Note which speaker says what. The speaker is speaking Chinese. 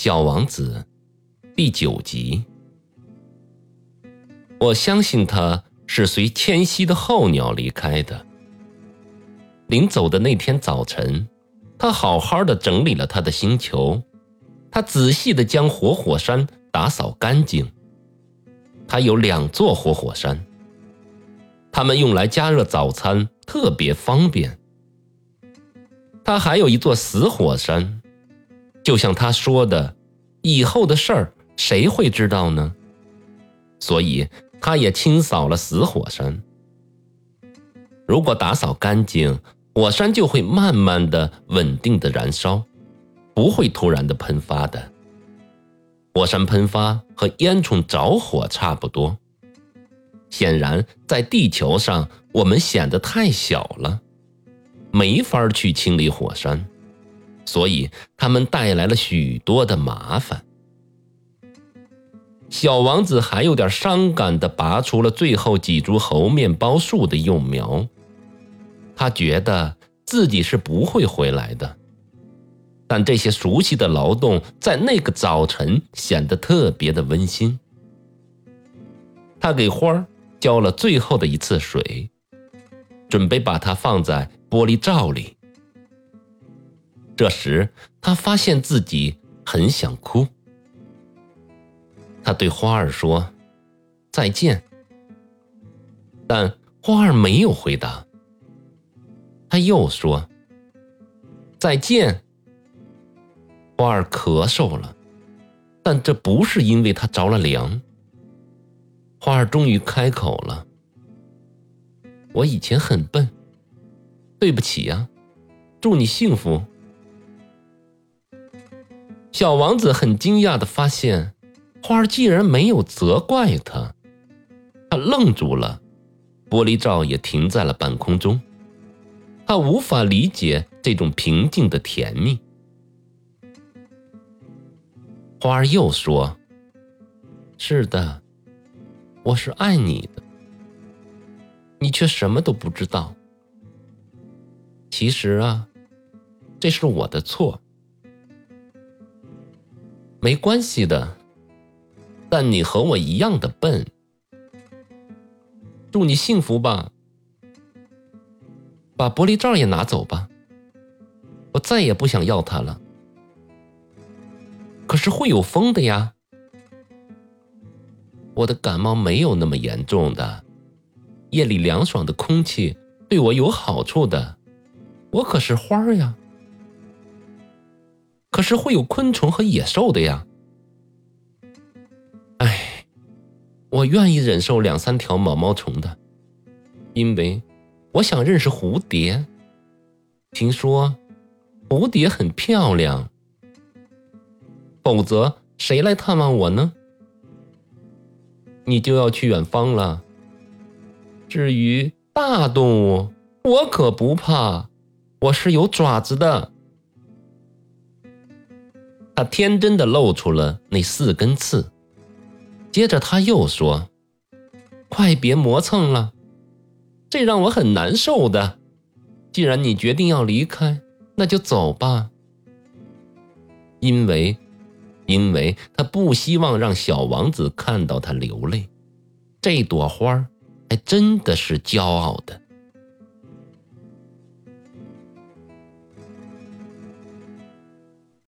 Speaker 1: 小王子，第九集。我相信他是随迁徙的候鸟离开的。临走的那天早晨，他好好的整理了他的星球，他仔细的将活火山打扫干净。他有两座活火山，他们用来加热早餐，特别方便。他还有一座死火山，就像他说的，以后的事儿谁会知道呢？所以他也清扫了死火山。如果打扫干净，火山就会慢慢的、稳定的燃烧，不会突然的喷发的。火山喷发和烟囱着火差不多。显然，在地球上，我们显得太小了，没法去清理火山，所以他们带来了许多的麻烦。小王子还有点伤感地拔出了最后几株猴面包树的幼苗，他觉得自己是不会回来的。但这些熟悉的劳动在那个早晨显得特别的温馨。他给花儿浇了最后的一次水，准备把它放在玻璃罩里。这时，他发现自己很想哭。他对花儿说：“再见。”但花儿没有回答。他又说：“再见。”花儿咳嗽了，但这不是因为它着了凉。花儿终于开口了：“我以前很笨，对不起呀，祝你幸福。”小王子很惊讶的发现，花儿竟然没有责怪他，他愣住了，玻璃罩也停在了半空中，他无法理解这种平静的甜蜜。花儿又说：“是的，我是爱你的，你却什么都不知道。其实啊，这是我的错。没关系的，但你和我一样的笨。祝你幸福吧，把玻璃罩也拿走吧，我再也不想要它了。”可是会有风的呀，我的感冒没有那么严重的，夜里凉爽的空气对我有好处的，我可是花儿呀。可是会有昆虫和野兽的呀，哎，我愿意忍受两三条毛毛虫的，因为我想认识蝴蝶，听说蝴蝶很漂亮。否则，谁来探望我呢？你就要去远方了。至于大动物，我可不怕，我是有爪子的。他天真的露出了那四根刺，接着他又说：“快别磨蹭了，这让我很难受的。既然你决定要离开，那就走吧，因为。”因为他不希望让小王子看到他流泪，这朵花还真的是骄傲的。